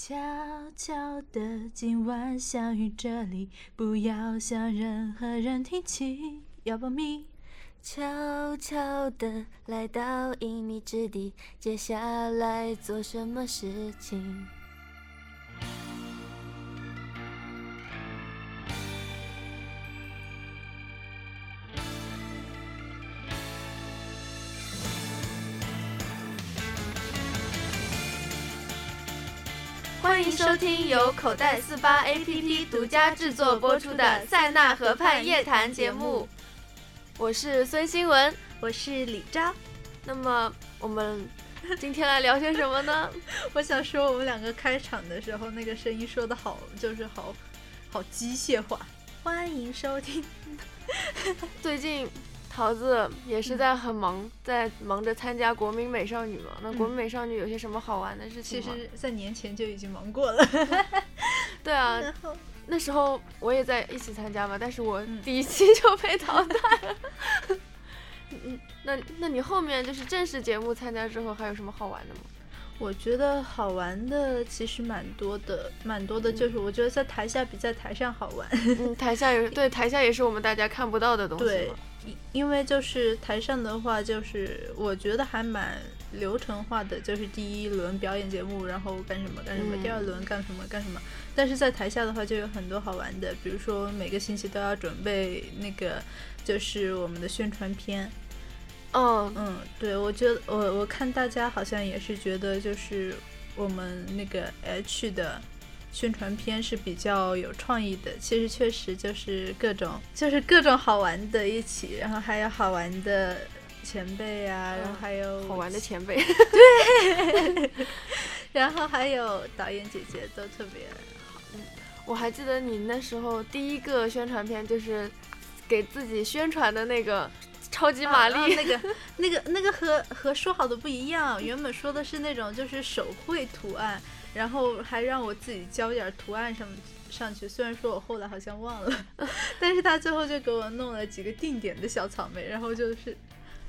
悄悄的，今晚相遇这里，不要向任何人提起，要保密。悄悄的来到隐秘之地，接下来做什么事情？收听由口袋四八 APP 独家制作播出的塞纳河畔夜谈节目，我是孙新文，我是李扎。那么我们今天来聊些什么呢？我想说，我们两个开场的时候那个声音说的好，就是好好机械化。欢迎收听。最近。桃子也是在很忙，在忙着参加国民美少女嘛。那国民美少女有些什么好玩的事情其实，在年前就已经忙过了。对啊，那时候我也在一起参加嘛，但是我第一期就被淘汰了。嗯，那那你后面就是正式节目参加之后，还有什么好玩的吗？我觉得好玩的其实蛮多的，蛮多的，就是我觉得在台下比在台上好玩。嗯，台下也对，台下也是我们大家看不到的东西。对。因为就是台上的话，就是我觉得还蛮流程化的，就是第一轮表演节目，然后干什么干什么，第二轮干什么干什么。但是在台下的话，就有很多好玩的，比如说每个星期都要准备那个，就是我们的宣传片。哦嗯，对，我觉得我我看大家好像也是觉得，就是我们那个 H 的。宣传片是比较有创意的，其实确实就是各种就是各种好玩的一起，然后还有好玩的前辈啊，然后还有好玩的前辈，对，然后还有导演姐姐都特别好。嗯，我还记得你那时候第一个宣传片就是给自己宣传的那个超级玛丽，那个 那个那个和和说好的不一样，原本说的是那种就是手绘图案。然后还让我自己交点图案上上去，虽然说我后来好像忘了，但是他最后就给我弄了几个定点的小草莓，然后就是，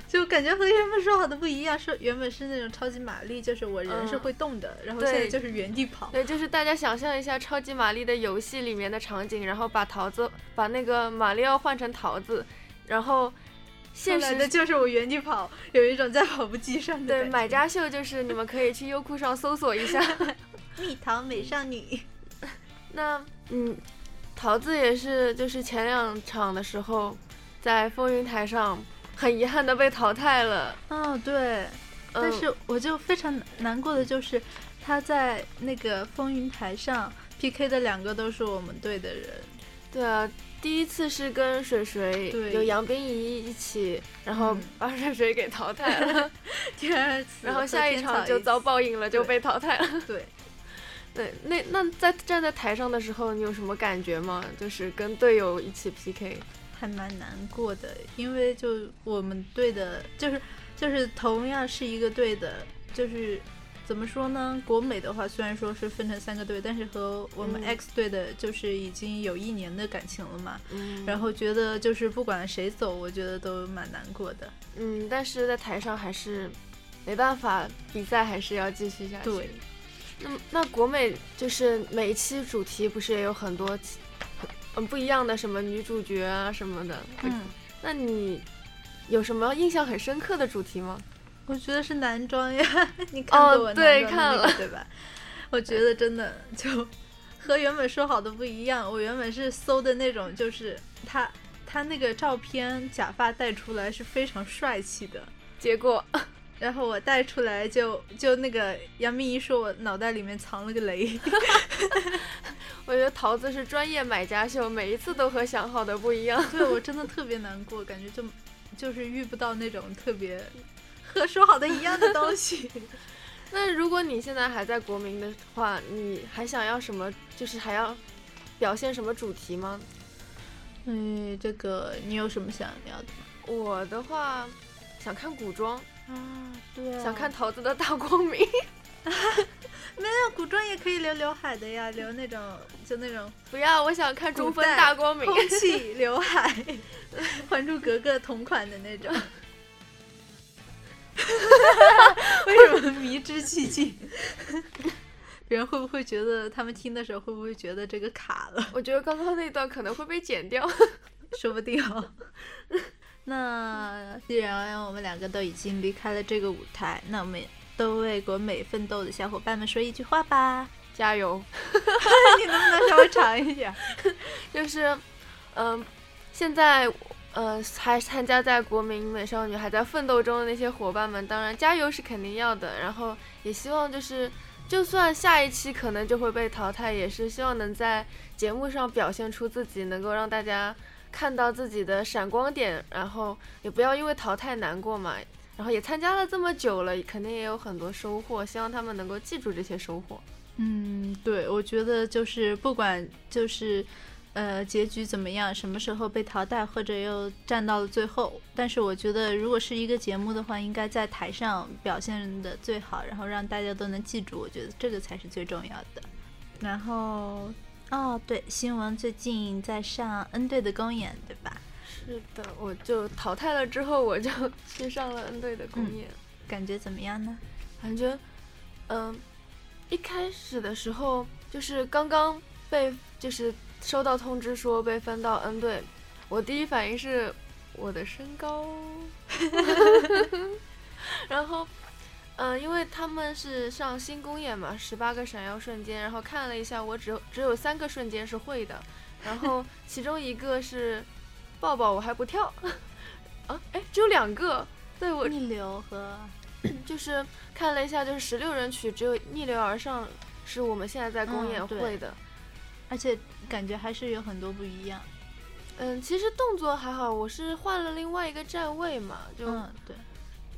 就感觉和原本说好的不一样，说原本是那种超级玛丽，就是我人是会动的，然后现在就是原地跑。对，就是大家想象一下超级玛丽的游戏里面的场景，然后把桃子把那个马里奥换成桃子，然后现实的就是我原地跑，有一种在跑步机上的。对，买家秀就是你们可以去优酷上搜索一下。蜜桃美少女，那嗯，桃子也是，就是前两场的时候，在风云台上很遗憾的被淘汰了。哦，对，但是我就非常难过的就是，他在那个风云台上 PK 的两个都是我们队的人。对啊，第一次是跟水水有杨冰怡一起，然后把水水给淘汰了。第二次，然后下一场就遭报应了，就被淘汰了。对。对，那那在站在台上的时候，你有什么感觉吗？就是跟队友一起 PK，还蛮难过的，因为就我们队的，就是就是同样是一个队的，就是怎么说呢？国美的话虽然说是分成三个队，但是和我们 X 队的就是已经有一年的感情了嘛。嗯。然后觉得就是不管谁走，我觉得都蛮难过的。嗯，但是在台上还是没办法，比赛还是要继续下去。对。那那国美就是每一期主题不是也有很多很不一样的什么女主角啊什么的？嗯，那你有什么印象很深刻的主题吗？我觉得是男装呀，你看过我对看了对吧？我觉得真的就和原本说好的不一样。我原本是搜的那种，就是他他那个照片假发戴出来是非常帅气的，结果。然后我带出来就就那个杨幂一说，我脑袋里面藏了个雷。我觉得桃子是专业买家秀，每一次都和想好的不一样。对我真的特别难过，感觉就就是遇不到那种特别和说好的一样的东西。那如果你现在还在国民的话，你还想要什么？就是还要表现什么主题吗？嗯，这个你有什么想要的吗？我的话想看古装。啊，对，想看桃子的大光明，没有古装也可以留刘海的呀，留那种就那种不要，我想看中分大光明，空气刘海，《还珠格格》同款的那种，为什么迷之寂静？别人会不会觉得他们听的时候会不会觉得这个卡了？我觉得刚刚那段可能会被剪掉，说不定。那既然我们两个都已经离开了这个舞台，那我们都为国美奋斗的小伙伴们说一句话吧，加油！你能不能稍微长一点？就是，嗯，现在。呃，还参加在国民美少女还在奋斗中的那些伙伴们，当然加油是肯定要的。然后也希望就是，就算下一期可能就会被淘汰，也是希望能在节目上表现出自己，能够让大家看到自己的闪光点。然后也不要因为淘汰难过嘛。然后也参加了这么久了，肯定也有很多收获，希望他们能够记住这些收获。嗯，对，我觉得就是不管就是。呃，结局怎么样？什么时候被淘汰，或者又站到了最后？但是我觉得，如果是一个节目的话，应该在台上表现的最好，然后让大家都能记住。我觉得这个才是最重要的。然后，哦，对，新闻最近在上 N 队的公演，对吧？是的，我就淘汰了之后，我就 去上了 N 队的公演，感觉怎么样呢？感觉，嗯，一开始的时候就是刚刚被就是。收到通知说被分到 N 队，我第一反应是我的身高，然后，嗯，因为他们是上新公演嘛，十八个闪耀瞬间，然后看了一下，我只只有三个瞬间是会的，然后 其中一个是抱抱，我还不跳，啊，哎，只有两个，对我逆流和，就是看了一下，就是十六人曲只有逆流而上是我们现在在公演会的，而且。感觉还是有很多不一样，嗯，其实动作还好，我是换了另外一个站位嘛，就对，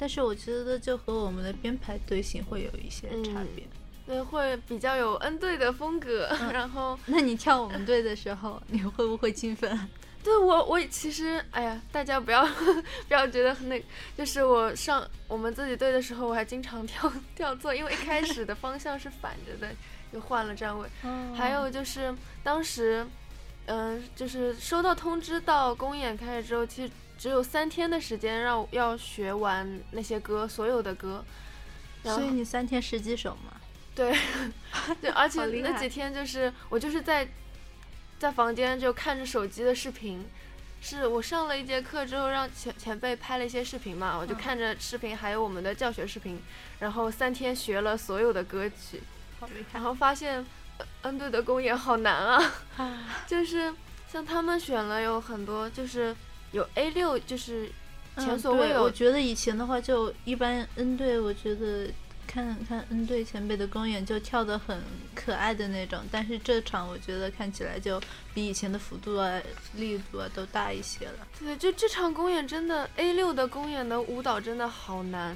但是我觉得就和我们的编排队形会有一些差别，对，会比较有 N 队的风格。然后，那你跳我们队的时候，你会不会兴奋？对我，我其实，哎呀，大家不要不要觉得那，就是我上我们自己队的时候，我还经常跳跳错，因为一开始的方向是反着的。就换了站位，还有就是当时，嗯，就是收到通知到公演开始之后，其实只有三天的时间让要学完那些歌，所有的歌。所以你三天十几首嘛？对，对，而且那几天就是我就是在在房间就看着手机的视频，是我上了一节课之后让前前辈拍了一些视频嘛，我就看着视频还有我们的教学视频，然后三天学了所有的歌曲。然后发现，N 队的公演好难啊，就是像他们选了有很多，就是有 A 六，就是前所未有。我觉得以前的话就一般，N 队我觉得看看 N 队前辈的公演就跳的很可爱的那种，但是这场我觉得看起来就比以前的幅度啊、力度啊都大一些了。对，就这场公演真的 A 六的公演的舞蹈真的好难。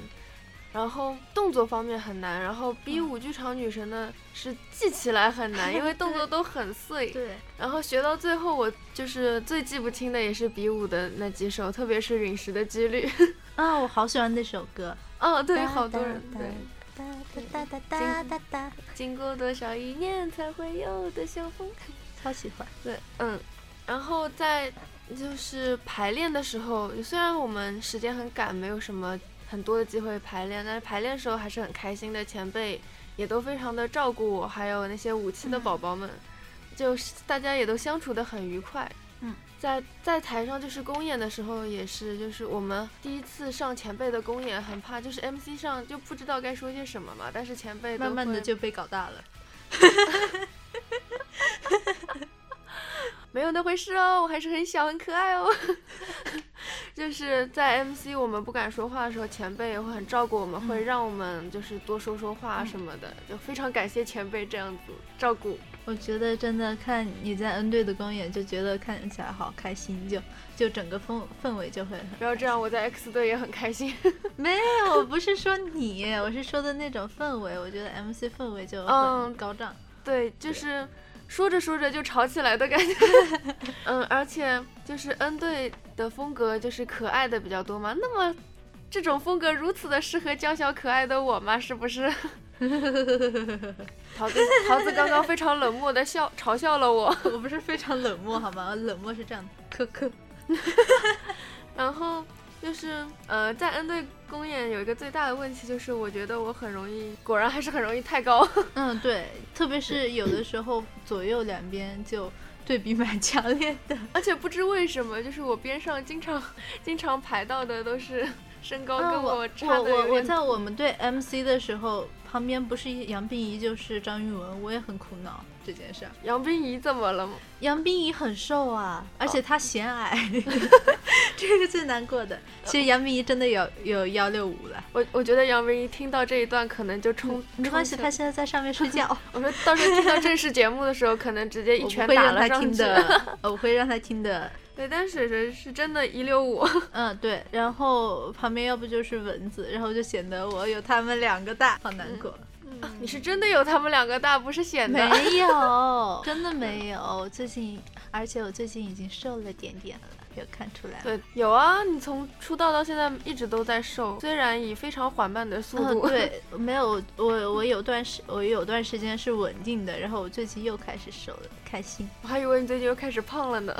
然后动作方面很难，然后 B 五剧场女神呢是记起来很难，因为动作都很碎。对。然后学到最后，我就是最记不清的也是比武的那几首，特别是陨石的几率。啊，我好喜欢那首歌。哦，对，好多人对。哒哒哒哒哒哒。经过多少一年才会有的相逢？超喜欢。对，嗯。然后在就是排练的时候，虽然我们时间很赶，没有什么。很多的机会排练，但是排练的时候还是很开心的。前辈也都非常的照顾我，还有那些武器的宝宝们，就是大家也都相处的很愉快。嗯，在在台上就是公演的时候也是，就是我们第一次上前辈的公演，很怕就是 MC 上就不知道该说些什么嘛，但是前辈慢慢的就被搞大了。没有那回事哦，我还是很小很可爱哦。就是在 MC 我们不敢说话的时候，前辈也会很照顾我们，会让我们就是多说说话什么的，就非常感谢前辈这样子照顾。我觉得真的看你在 N 队的公演，就觉得看起来好开心，就就整个氛氛围就会很。不要这样，我在 X 队也很开心。没有，我不是说你，我是说的那种氛围，我觉得 MC 氛围就很高涨。对，就是。说着说着就吵起来的感觉，嗯，而且就是 N 队的风格就是可爱的比较多嘛，那么这种风格如此的适合娇小可爱的我吗？是不是？桃子桃子刚刚非常冷漠的笑嘲笑了我，我不是非常冷漠好吗？冷漠是这样，的，呵呵。然后就是呃，在 N 队公演有一个最大的问题，就是我觉得我很容易，果然还是很容易太高。嗯，对，特别是有的时候左右两边就对比蛮强烈的，而且不知为什么，就是我边上经常经常排到的都是身高跟我差的我我我在我们队 MC 的时候，旁边不是杨冰怡就是张玉文，我也很苦恼。这件事，杨冰怡怎么了？杨冰怡很瘦啊，而且她显矮，这是最难过的。其实杨冰怡真的有有幺六五了。我我觉得杨冰怡听到这一段可能就冲，没关系，她现在在上面睡觉。我说到时候听到正式节目的时候，可能直接一拳打了上去。我会让她听的。对，但水水是真的一六五。嗯，对。然后旁边要不就是蚊子，然后就显得我有他们两个大，好难过。你是真的有他们两个大，不是显得？没 有，真的没有。最近，而且我最近已经瘦了点点了，有看出来？对，有啊。你从出道到现在一直都在瘦，虽然以非常缓慢的速度。对，没有我，我有段时，我有段时间是稳定的，然后我最近又开始瘦了，开心。我还以为你最近又开始胖了呢。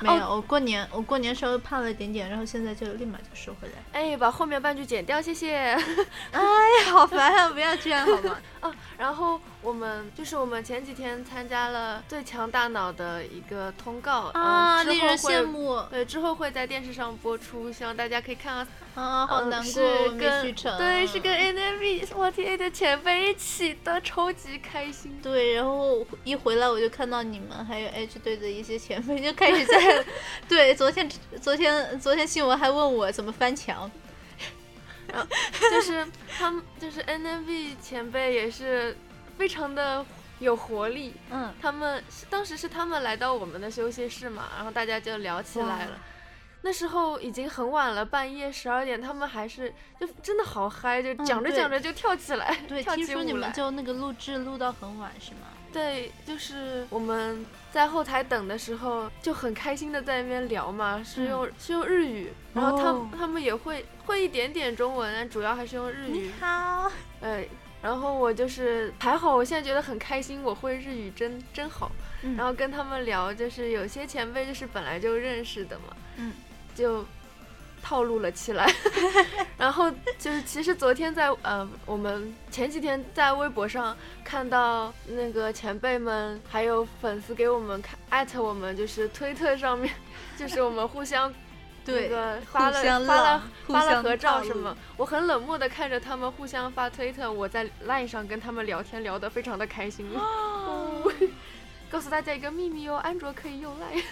没有，我过年我过年稍微胖了一点点，然后现在就立马就瘦回来。哎，把后面半句剪掉，谢谢。哎呀，好烦啊！不要这样好吗？啊，然后我们就是我们前几天参加了最强大脑的一个通告啊，令人羡慕。对，之后会在电视上播出，希望大家可以看啊。啊，好难过，跟对，是跟 NMB 我天的前辈一起的，超级开心。对，然后一回来我就看到你们还有 H 队的一些前辈就开始在，对，昨天昨天昨天新闻还问我怎么翻墙。然 后就是他们，就是 NMB 前辈也是非常的有活力。嗯，他们当时是他们来到我们的休息室嘛，然后大家就聊起来了。那时候已经很晚了，半夜十二点，他们还是就真的好嗨，就讲着讲着就跳起来，对，听说你们就那个录制录到很晚是吗？对，就是我们在后台等的时候就很开心的在那边聊嘛，是用是用日语，然后他他们也会会一点点中文，主要还是用日语。你好，呃，然后我就是还好，我现在觉得很开心，我会日语真真好。然后跟他们聊，就是有些前辈就是本来就认识的嘛，嗯，就。套路了起来，然后就是其实昨天在呃，我们前几天在微博上看到那个前辈们还有粉丝给我们看艾特我们，就是推特上面，就是我们互相 那个发了发了发了合照什么，我很冷漠的看着他们互相发推特，我在 LINE 上跟他们聊天聊得非常的开心，哦告诉大家一个秘密哦，安卓可以用 LINE。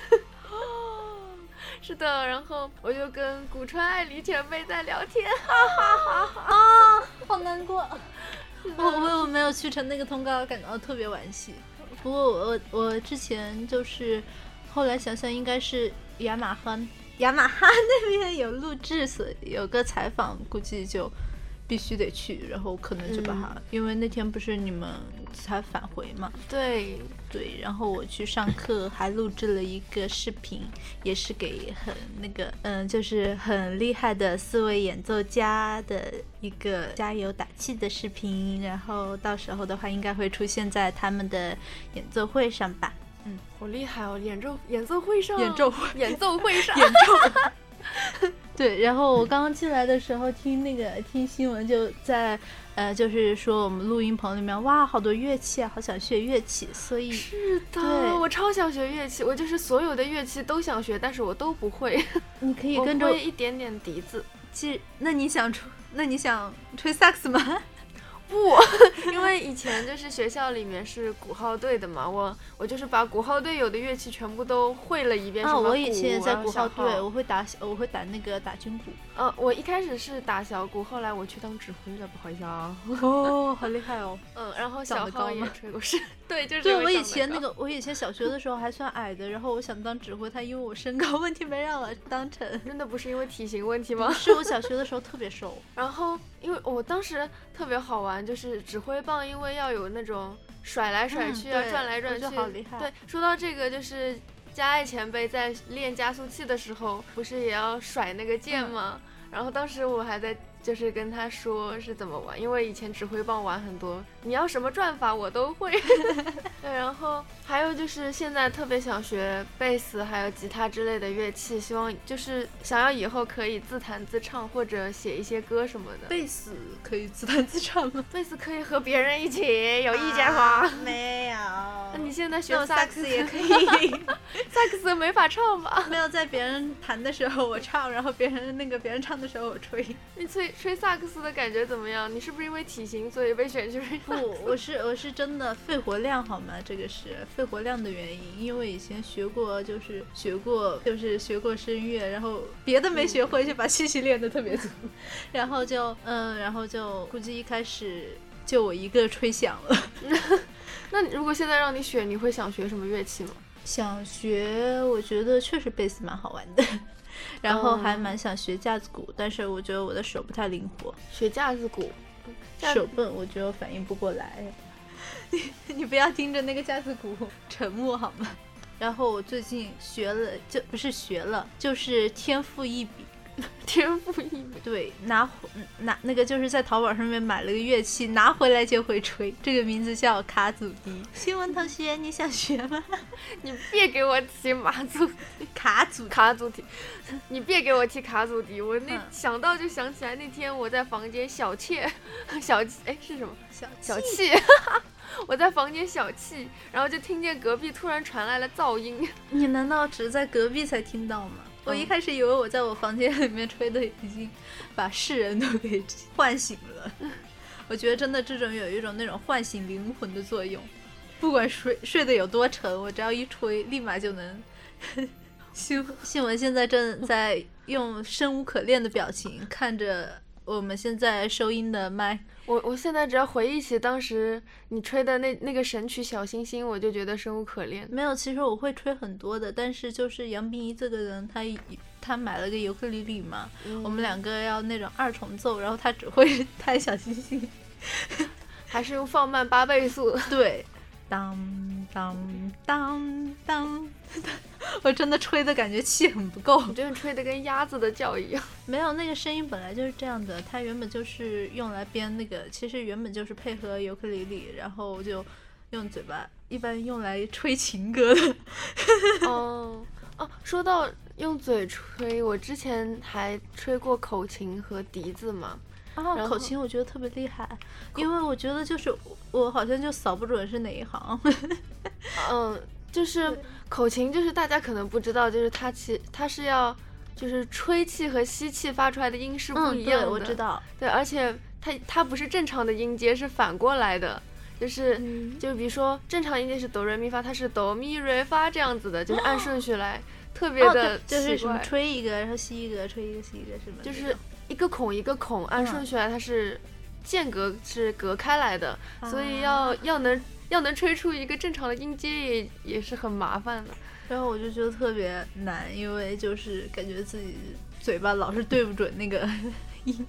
是的，然后我就跟古川爱梨前辈在聊天，哈哈哈哈啊，好难过。我为我没有去成那个通告，感到特别惋惜。不过我我之前就是，后来想想应该是雅马哈，雅马哈 那边有录制，所以有个采访，估计就必须得去，然后可能就把它，因为那天不是你们。才返回嘛？对对，然后我去上课，还录制了一个视频，也是给很那个，嗯，就是很厉害的四位演奏家的一个加油打气的视频。然后到时候的话，应该会出现在他们的演奏会上吧？嗯，好厉害哦！演奏演奏会上，演奏 演奏会上，演奏。对，然后我刚刚进来的时候听那个听新闻，就在。呃，就是说我们录音棚里面，哇，好多乐器啊，好想学乐器，所以是的，我超想学乐器，我就是所有的乐器都想学，但是我都不会。你可以跟着一点点笛子，其那你想吹，那你想吹萨克斯吗？不，因为以前就是学校里面是鼓号队的嘛，我我就是把鼓号队有的乐器全部都会了一遍。啊，我以前在鼓号队，我会打我会打那个打军鼓。呃，我一开始是打小鼓，后来我去当指挥了，不好意思啊。哦，好厉害哦。嗯，然后小号也吹过，是。对，就是。对，我以前那个，我以前小学的时候还算矮的，然后我想当指挥，他因为我身高问题没让我当成。真的不是因为体型问题吗？是我小学的时候特别瘦，然后因为我当时特别好玩，就是指挥棒，因为要有那种甩来甩去啊，转来转去，好厉害。对，说到这个，就是加爱前辈在练加速器的时候，不是也要甩那个键吗？然后当时我还在就是跟他说是怎么玩，因为以前指挥棒玩很多，你要什么转法我都会。对，然后还有就是现在特别想学贝斯，还有吉他之类的乐器，希望就是想要以后可以自弹自唱或者写一些歌什么的。贝斯可以自弹自唱吗？贝斯可以和别人一起，有意见吗？没有。那你现在学萨克斯也可以，萨克斯没法唱吧？没有，在别人弹的时候我唱，然后别人那个别人唱的时候我吹。你吹。吹萨克斯的感觉怎么样？你是不是因为体型所以被选去？不，我是我是真的肺活量好吗？这个是肺活量的原因，因为以前学过，就是学过，就是学过声乐，然后别的没学会，就把气息练得特别足，然后就嗯，然后就估计一开始就我一个吹响了。那如果现在让你选，你会想学什么乐器吗？想学，我觉得确实贝斯蛮好玩的。然后还蛮想学架子鼓，但是我觉得我的手不太灵活。学架子鼓，手笨，我觉得我反应不过来。你你不要盯着那个架子鼓沉默好吗？然后我最近学了，就不是学了，就是天赋异禀。天赋异禀，对，拿拿那个就是在淘宝上面买了个乐器，拿回来就会吹。这个名字叫卡祖笛。新闻同学，你想学吗？你别给我提马祖 卡祖卡祖笛，你别给我提卡祖笛。我那想到就想起来那天我在房间小妾小哎是什么小小气，我在房间小气，然后就听见隔壁突然传来了噪音。你难道只在隔壁才听到吗？我一开始以为我在我房间里面吹的已经把世人都给唤醒了，我觉得真的这种有一种那种唤醒灵魂的作用，不管睡睡得有多沉，我只要一吹，立马就能。新新闻现在正在用生无可恋的表情看着。我们现在收音的麦，我我现在只要回忆起当时你吹的那那个神曲《小星星》，我就觉得生无可恋。没有，其实我会吹很多的，但是就是杨冰怡这个人，他他买了个尤克里里嘛，我们两个要那种二重奏，然后他只会 弹小星星，还是用放慢八倍速。对。当当当当，我真的吹的感觉气很不够，真的吹的跟鸭子的叫一样。没有，那个声音本来就是这样的，它原本就是用来编那个，其实原本就是配合尤克里里，然后就用嘴巴，一般用来吹情歌的。哦哦，说到用嘴吹，我之前还吹过口琴和笛子嘛。啊，口琴我觉得特别厉害，因为我觉得就是我好像就扫不准是哪一行。嗯，就是口琴，就是大家可能不知道，就是它其它是要就是吹气和吸气发出来的音是不一样的。我知道。对，而且它它不是正常的音阶，是反过来的，就是就比如说正常音阶是哆瑞咪发，它是哆咪瑞发这样子的，就是按顺序来，特别的就是什么吹一个，然后吸一个，吹一个吸一个，是吗？就是。一个孔一个孔，按顺序来，它是间隔是隔开来的，所以要要能要能吹出一个正常的音阶也也是很麻烦的。然后我就觉得特别难，因为就是感觉自己嘴巴老是对不准那个 音。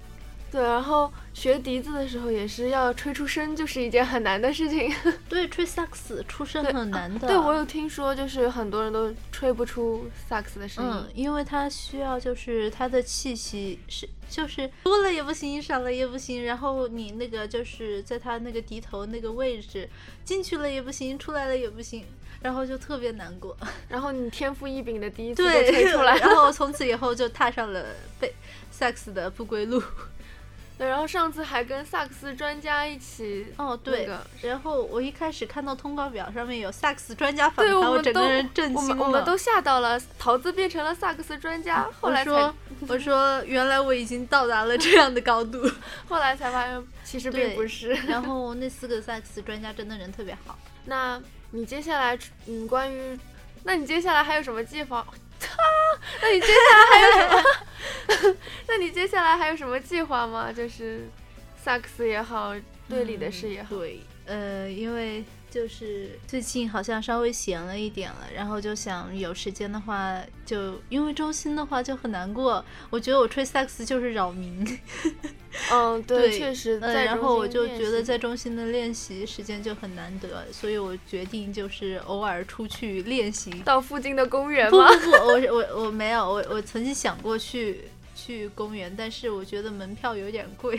对，然后学笛子的时候也是要吹出声，就是一件很难的事情。对，吹萨克斯出声很难的。对，我有听说，就是很多人都吹不出萨克斯的声音，因为它需要就是它的气息是就是多了也不行，少了也不行，然后你那个就是在它那个笛头那个位置进去了也不行，出来了也不行，然后就特别难过。然后你天赋异禀的第一次吹出来，然后从此以后就踏上了被萨克斯的不归路。对，然后上次还跟萨克斯专家一起哦，对，然后我一开始看到通告表上面有萨克斯专家访谈，我整个人震惊了，我们都吓到了，桃子变成了萨克斯专家。后来说，我说原来我已经到达了这样的高度，后来才发现其实并不是。然 后那四个萨克斯专家真的人特别好。那你接下来嗯，关于，那你接下来还有什么计划？啊 那你接下来还有什么？那你接下来还有什么计划吗？就是萨克斯也好，队里的事也好。对，呃，因为。就是最近好像稍微闲了一点了，然后就想有时间的话，就因为中心的话就很难过。我觉得我吹萨克斯就是扰民。嗯，对，确实。嗯，然后我就觉得在中心的练习时间就很难得，所以我决定就是偶尔出去练习。到附近的公园吗？不不不，我我我没有，我我曾经想过去。去公园，但是我觉得门票有点贵。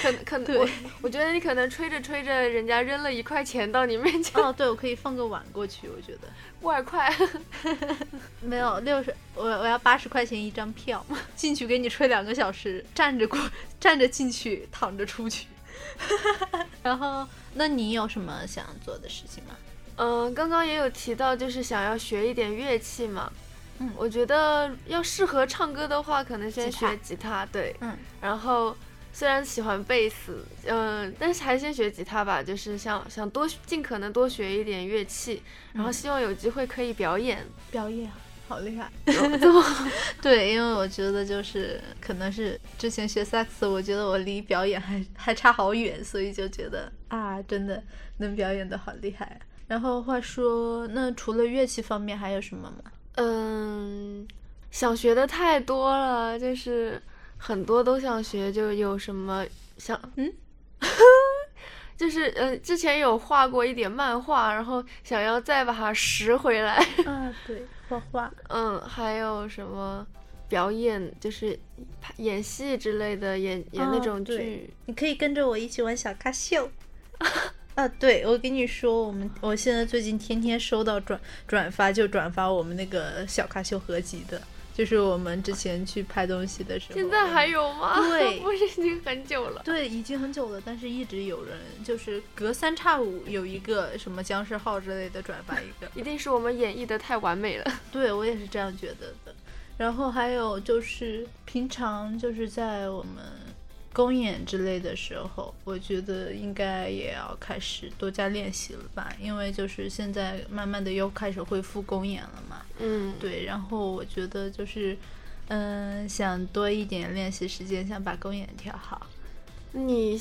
可能可能我我觉得你可能吹着吹着，人家扔了一块钱到你面前。哦，对，我可以放个碗过去。我觉得外快 没有六十，我我要八十块钱一张票，进去给你吹两个小时，站着过站着进去，躺着出去。然后，那你有什么想做的事情吗？嗯，刚刚也有提到，就是想要学一点乐器嘛。嗯，我觉得要适合唱歌的话，可能先学吉他。对，嗯，然后。虽然喜欢贝斯，嗯，但是还先学吉他吧，就是想想多尽可能多学一点乐器，然后希望有机会可以表演。表演，好厉害！对，因为我觉得就是可能是之前学萨克斯，我觉得我离表演还还差好远，所以就觉得啊，真的能表演的好厉害。然后话说，那除了乐器方面还有什么吗？嗯，想学的太多了，就是。很多都想学，就有什么想嗯，就是呃，之前有画过一点漫画，然后想要再把它拾回来。啊，对，画画。嗯，还有什么表演，就是演戏之类的，演演那种剧。你可以跟着我一起玩小咖秀。啊，对，我跟你说，我们我现在最近天天收到转转发，就转发我们那个小咖秀合集的。就是我们之前去拍东西的时候，现在还有吗？对，不是已经很久了。对，已经很久了，但是一直有人就是隔三差五有一个什么僵尸号之类的转发一个，一定是我们演绎的太完美了。对我也是这样觉得的。然后还有就是平常就是在我们。公演之类的时候，我觉得应该也要开始多加练习了吧，因为就是现在慢慢的又开始恢复公演了嘛。嗯，对，然后我觉得就是，嗯，想多一点练习时间，想把公演跳好。你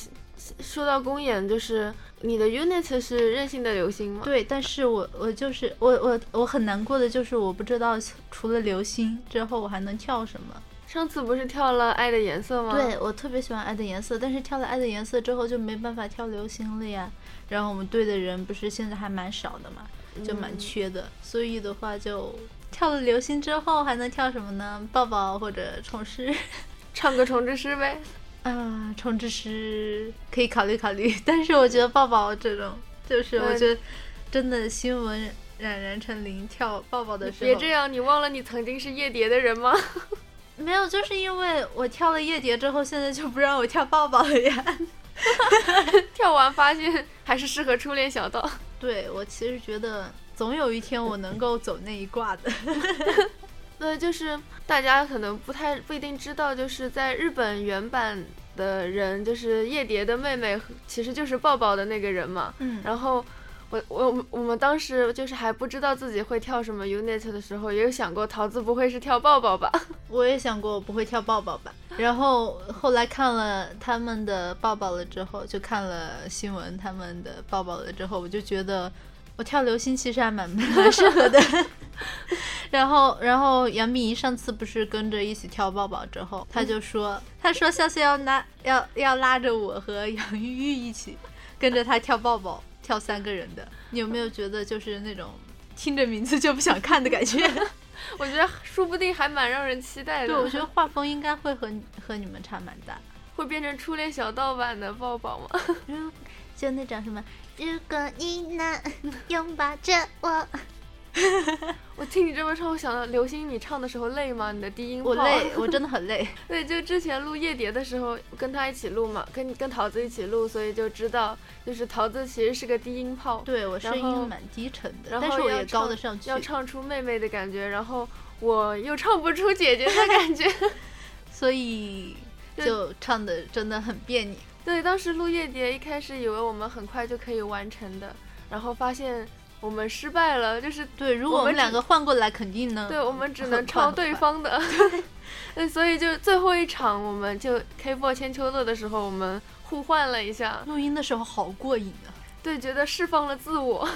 说到公演，就是你的 unit 是任性的流星吗？对，但是我我就是我我我很难过的就是我不知道除了流星之后我还能跳什么。上次不是跳了《爱的颜色》吗？对，我特别喜欢《爱的颜色》，但是跳了《爱的颜色》之后就没办法跳流星了呀。然后我们队的人不是现在还蛮少的嘛，就蛮缺的。所以的话，就跳了流星之后还能跳什么呢？抱抱或者虫师，唱个虫之诗呗。啊，虫之诗可以考虑考虑，但是我觉得抱抱这种，就是我觉得真的新闻冉冉成林跳抱抱的时候，别这样，你忘了你曾经是夜蝶的人吗？没有，就是因为我跳了夜蝶之后，现在就不让我跳抱抱了呀。跳完发现还是适合初恋小道。对我其实觉得总有一天我能够走那一挂的。对，就是大家可能不太不一定知道，就是在日本原版的人，就是夜蝶的妹妹，其实就是抱抱的那个人嘛。嗯，然后。我我我们当时就是还不知道自己会跳什么 unit 的时候，也有想过桃子不会是跳抱抱吧？我也想过我不会跳抱抱吧。然后后来看了他们的抱抱了之后，就看了新闻他们的抱抱了之后，我就觉得我跳流星其实还蛮 蛮适合的。然后然后杨幂上次不是跟着一起跳抱抱之后，他就说他说下次要拉要要拉着我和杨钰玉一起跟着他跳抱抱。跳三个人的，你有没有觉得就是那种听着名字就不想看的感觉？我觉得说不定还蛮让人期待的。对，我觉得 画风应该会和和你们差蛮大，会变成初恋小盗版的抱抱吗？就那种什么，如果你能拥抱着我。我听你这么唱，我想到刘星，你唱的时候累吗？你的低音我累，我真的很累。对，就之前录夜蝶的时候，跟他一起录嘛，跟跟桃子一起录，所以就知道，就是桃子其实是个低音炮。对我声音蛮低沉的，但是我也高得上去。要唱出妹妹的感觉，然后我又唱不出姐姐的感觉，所以就唱的真的很别扭。对，当时录夜蝶，一开始以为我们很快就可以完成的，然后发现。我们失败了，就是对。如果我们两个换过来，肯定呢。对，我们只能抄对方的。对，所以就最后一场，我们就 K4 千秋乐的时候，我们互换了一下。录音的时候好过瘾啊！对，觉得释放了自我。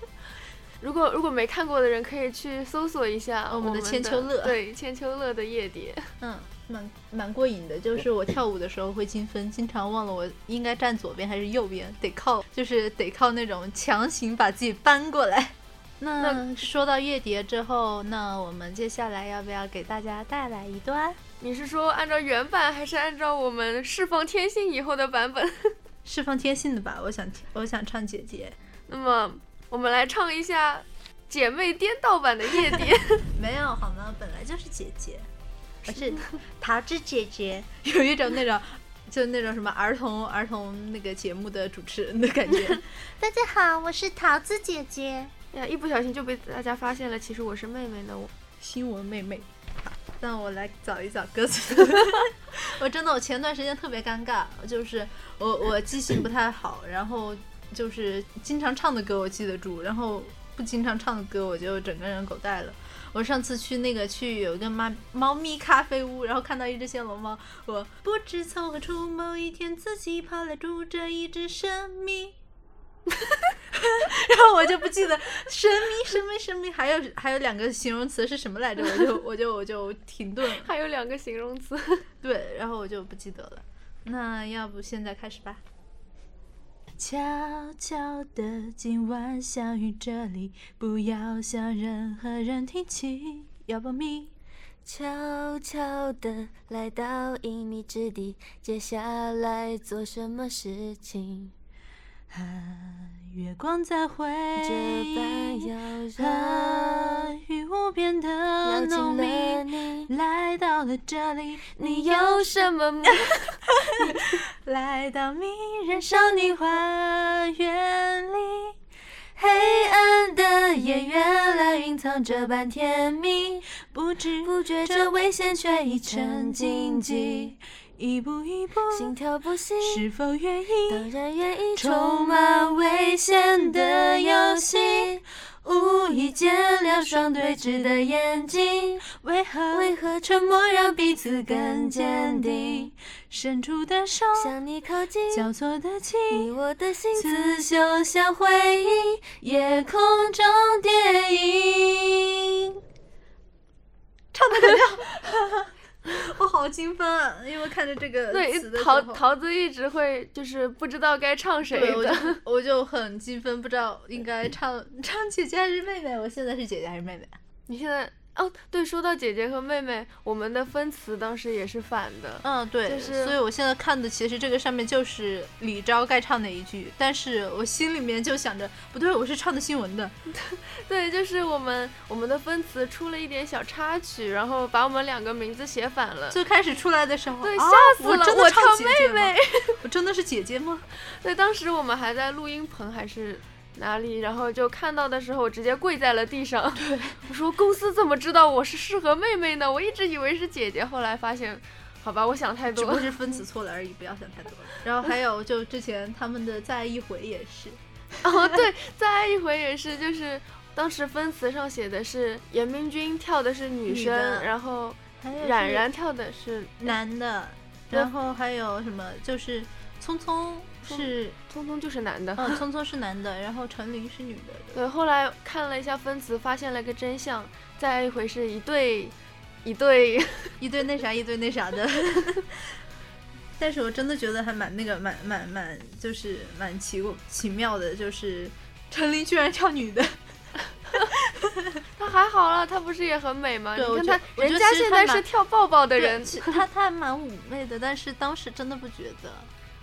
如果如果没看过的人，可以去搜索一下我们的千秋乐。对，千秋乐的夜蝶。嗯。蛮蛮过瘾的，就是我跳舞的时候会精分，经常忘了我应该站左边还是右边，得靠就是得靠那种强行把自己搬过来。那说到夜蝶之后，那我们接下来要不要给大家带来一段？你是说按照原版，还是按照我们释放天性以后的版本？释放天性的吧，我想听，我想唱姐姐。那么我们来唱一下姐妹颠倒版的夜蝶。没有好吗？本来就是姐姐，我是桃子姐姐，有一种那种就那种什么儿童儿童那个节目的主持人的感觉。大家好，我是桃子姐姐。呀，一不小心就被大家发现了，其实我是妹妹呢，我新闻妹妹。好，让我来找一找歌词。我真的，我前段时间特别尴尬，就是我我记性不太好，然后就是经常唱的歌我记得住，然后不经常唱的歌我就整个人狗带了。我上次去那个去有一个猫猫咪咖啡屋，然后看到一只暹罗猫，我不知从何处某一天自己跑来住着一只神秘。然后我就不记得神秘神秘神秘，还有还有两个形容词是什么来着？我就我就我就停顿。还有两个形容词，对，然后我就不记得了。那要不现在开始吧。悄悄的，今晚相遇这里，不要向任何人提起，要保密。悄悄的来到隐秘之地，接下来做什么事情？啊，月光在回忆，和雨雾变得浓密，来到了这里，你有什么目的？来到迷人少女花园里，黑暗的夜原来蕴藏着般甜蜜，不知不觉这危险却已成禁忌。一步一步，心跳不息，是否愿意？当然愿意。充满危险的游戏，无意间两双对峙的眼睛，为何为何沉默让彼此更坚定？伸出的手向你靠近，交错的情，你我的心刺绣像回忆，夜空中电影。唱的怎么样？我好兴奋，啊，因为看着这个对桃桃子一直会就是不知道该唱谁的，我就我就很兴奋，不知道应该唱唱姐姐还是妹妹。我现在是姐姐还是妹妹？你现在？哦，对，说到姐姐和妹妹，我们的分词当时也是反的。嗯，对，就是，所以我现在看的其实这个上面就是李昭该唱哪一句，但是我心里面就想着，不对，我是唱的新闻的。对，就是我们我们的分词出了一点小插曲，然后把我们两个名字写反了。最开始出来的时候，对，吓死了，我唱妹妹，我真的是姐姐吗？对，当时我们还在录音棚，还是。哪里？然后就看到的时候，我直接跪在了地上。对，我说公司怎么知道我是适合妹妹呢？我一直以为是姐姐，后来发现，好吧，我想太多，只不过是分词错了而已，不要想太多。然后还有，就之前他们的再爱一回也是。哦，对，再爱一回也是，就是当时分词上写的是严明君跳的是女生，然后冉冉跳的是男的，然后还有什么就是匆匆。是聪聪就是男的，嗯，聪聪是男的，然后陈琳是女的。对，后来看了一下分词，发现了个真相，再一回是一对，一对，一对那啥，一对那啥的。但是我真的觉得还蛮那个，蛮蛮蛮，就是蛮奇奇妙的，就是陈琳居然跳女的。她还好了，她不是也很美吗？你看她，人家现在是跳抱抱的人，她她还蛮妩媚的，但是当时真的不觉得。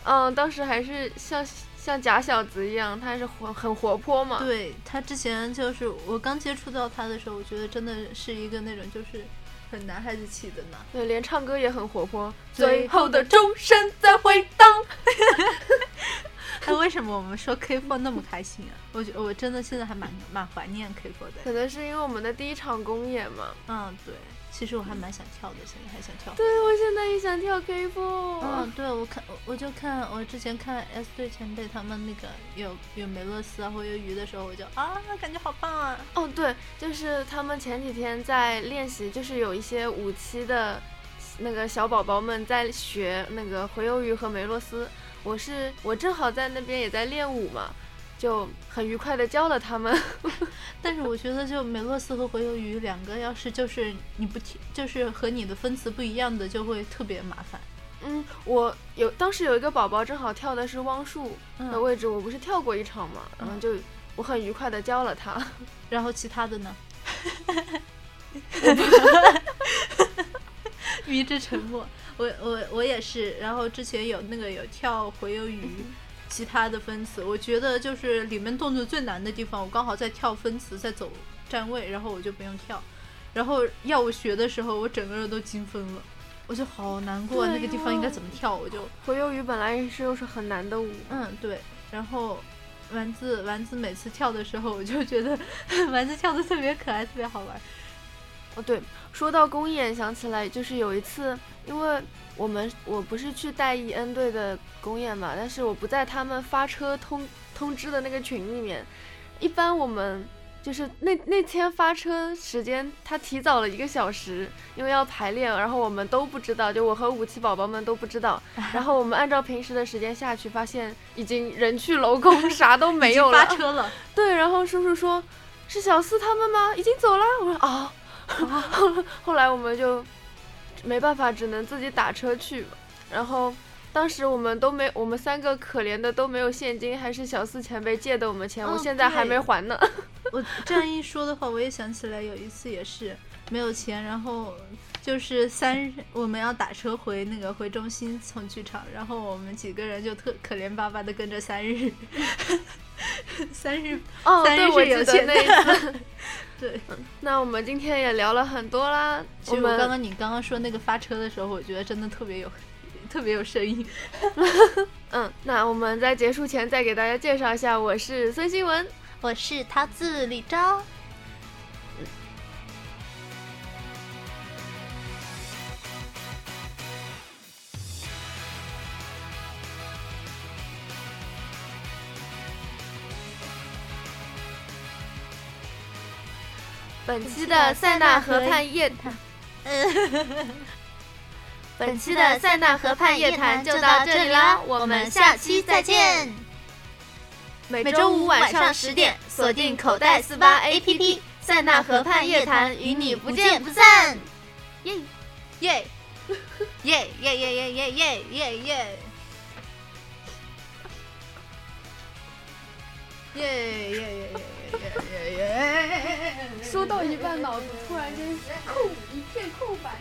嗯，当时还是像像假小子一样，他还是活很活泼嘛。对他之前就是我刚接触到他的时候，我觉得真的是一个那种就是很男孩子气的呢。对，连唱歌也很活泼。最后的钟声在回荡。哎，为什么我们说 K4 那么开心啊？我觉我真的现在还蛮蛮怀念 K4 的。可能是因为我们的第一场公演嘛。嗯，对。其实我还蛮想跳的，现在还想跳。对，我现在也想跳 K4。嗯，对，我看我就看我之前看 S 队前辈他们那个有有梅洛斯啊或有鱼的时候，我就啊感觉好棒啊。哦，对，就是他们前几天在练习，就是有一些五期的那个小宝宝们在学那个回游鱼和梅洛斯。我是我正好在那边也在练舞嘛。就很愉快的教了他们，但是我觉得就美洛斯和回游鱼两个，要是就是你不听，就是和你的分词不一样的，就会特别麻烦。嗯，我有当时有一个宝宝正好跳的是汪树的位置，我不是跳过一场嘛，然后就我很愉快的教了他，然后其他的呢？迷之沉默。我我我也是，然后之前有那个有跳回游鱼，其他的分词，我觉得就是里面动作最难的地方，我刚好在跳分词，在走站位，然后我就不用跳。然后要我学的时候，我整个人都精分了，我就好难过，那个地方应该怎么跳，我就回游鱼本来是又是很难的舞，嗯对，然后丸子丸子每次跳的时候，我就觉得 丸子跳的特别可爱，特别好玩。哦对，说到公演，想起来就是有一次，因为我们我不是去带 E N 队的公演嘛，但是我不在他们发车通通知的那个群里面，一般我们。就是那那天发车时间，他提早了一个小时，因为要排练，然后我们都不知道，就我和武器宝宝们都不知道。然后我们按照平时的时间下去，发现已经人去楼空，啥都 没有了。发车了。对，然后叔叔说：“是小四他们吗？已经走了。”我说：“啊。” 后来我们就没办法，只能自己打车去。然后当时我们都没，我们三个可怜的都没有现金，还是小四前辈借的我们钱，我现在还没还呢。我这样一说的话，我也想起来有一次也是没有钱，然后就是三日我们要打车回那个回中心从剧场，然后我们几个人就特可怜巴巴的跟着三日，三十哦，三日是有钱那一次，对。那我们今天也聊了很多啦。其实我刚刚你刚刚说那个发车的时候，我觉得真的特别有特别有深意。嗯，那我们在结束前再给大家介绍一下，我是孙新文。我是桃子李昭。本期的塞纳河畔夜谈，本期的塞纳河畔夜谈就到这里啦，我们下期再见。每周五晚上十点，锁定口袋四八 APP，塞纳河畔夜谈与你不见不散。耶耶耶耶耶耶耶耶耶耶！耶耶耶耶耶耶耶！说到一半，脑子突然间空一片空白。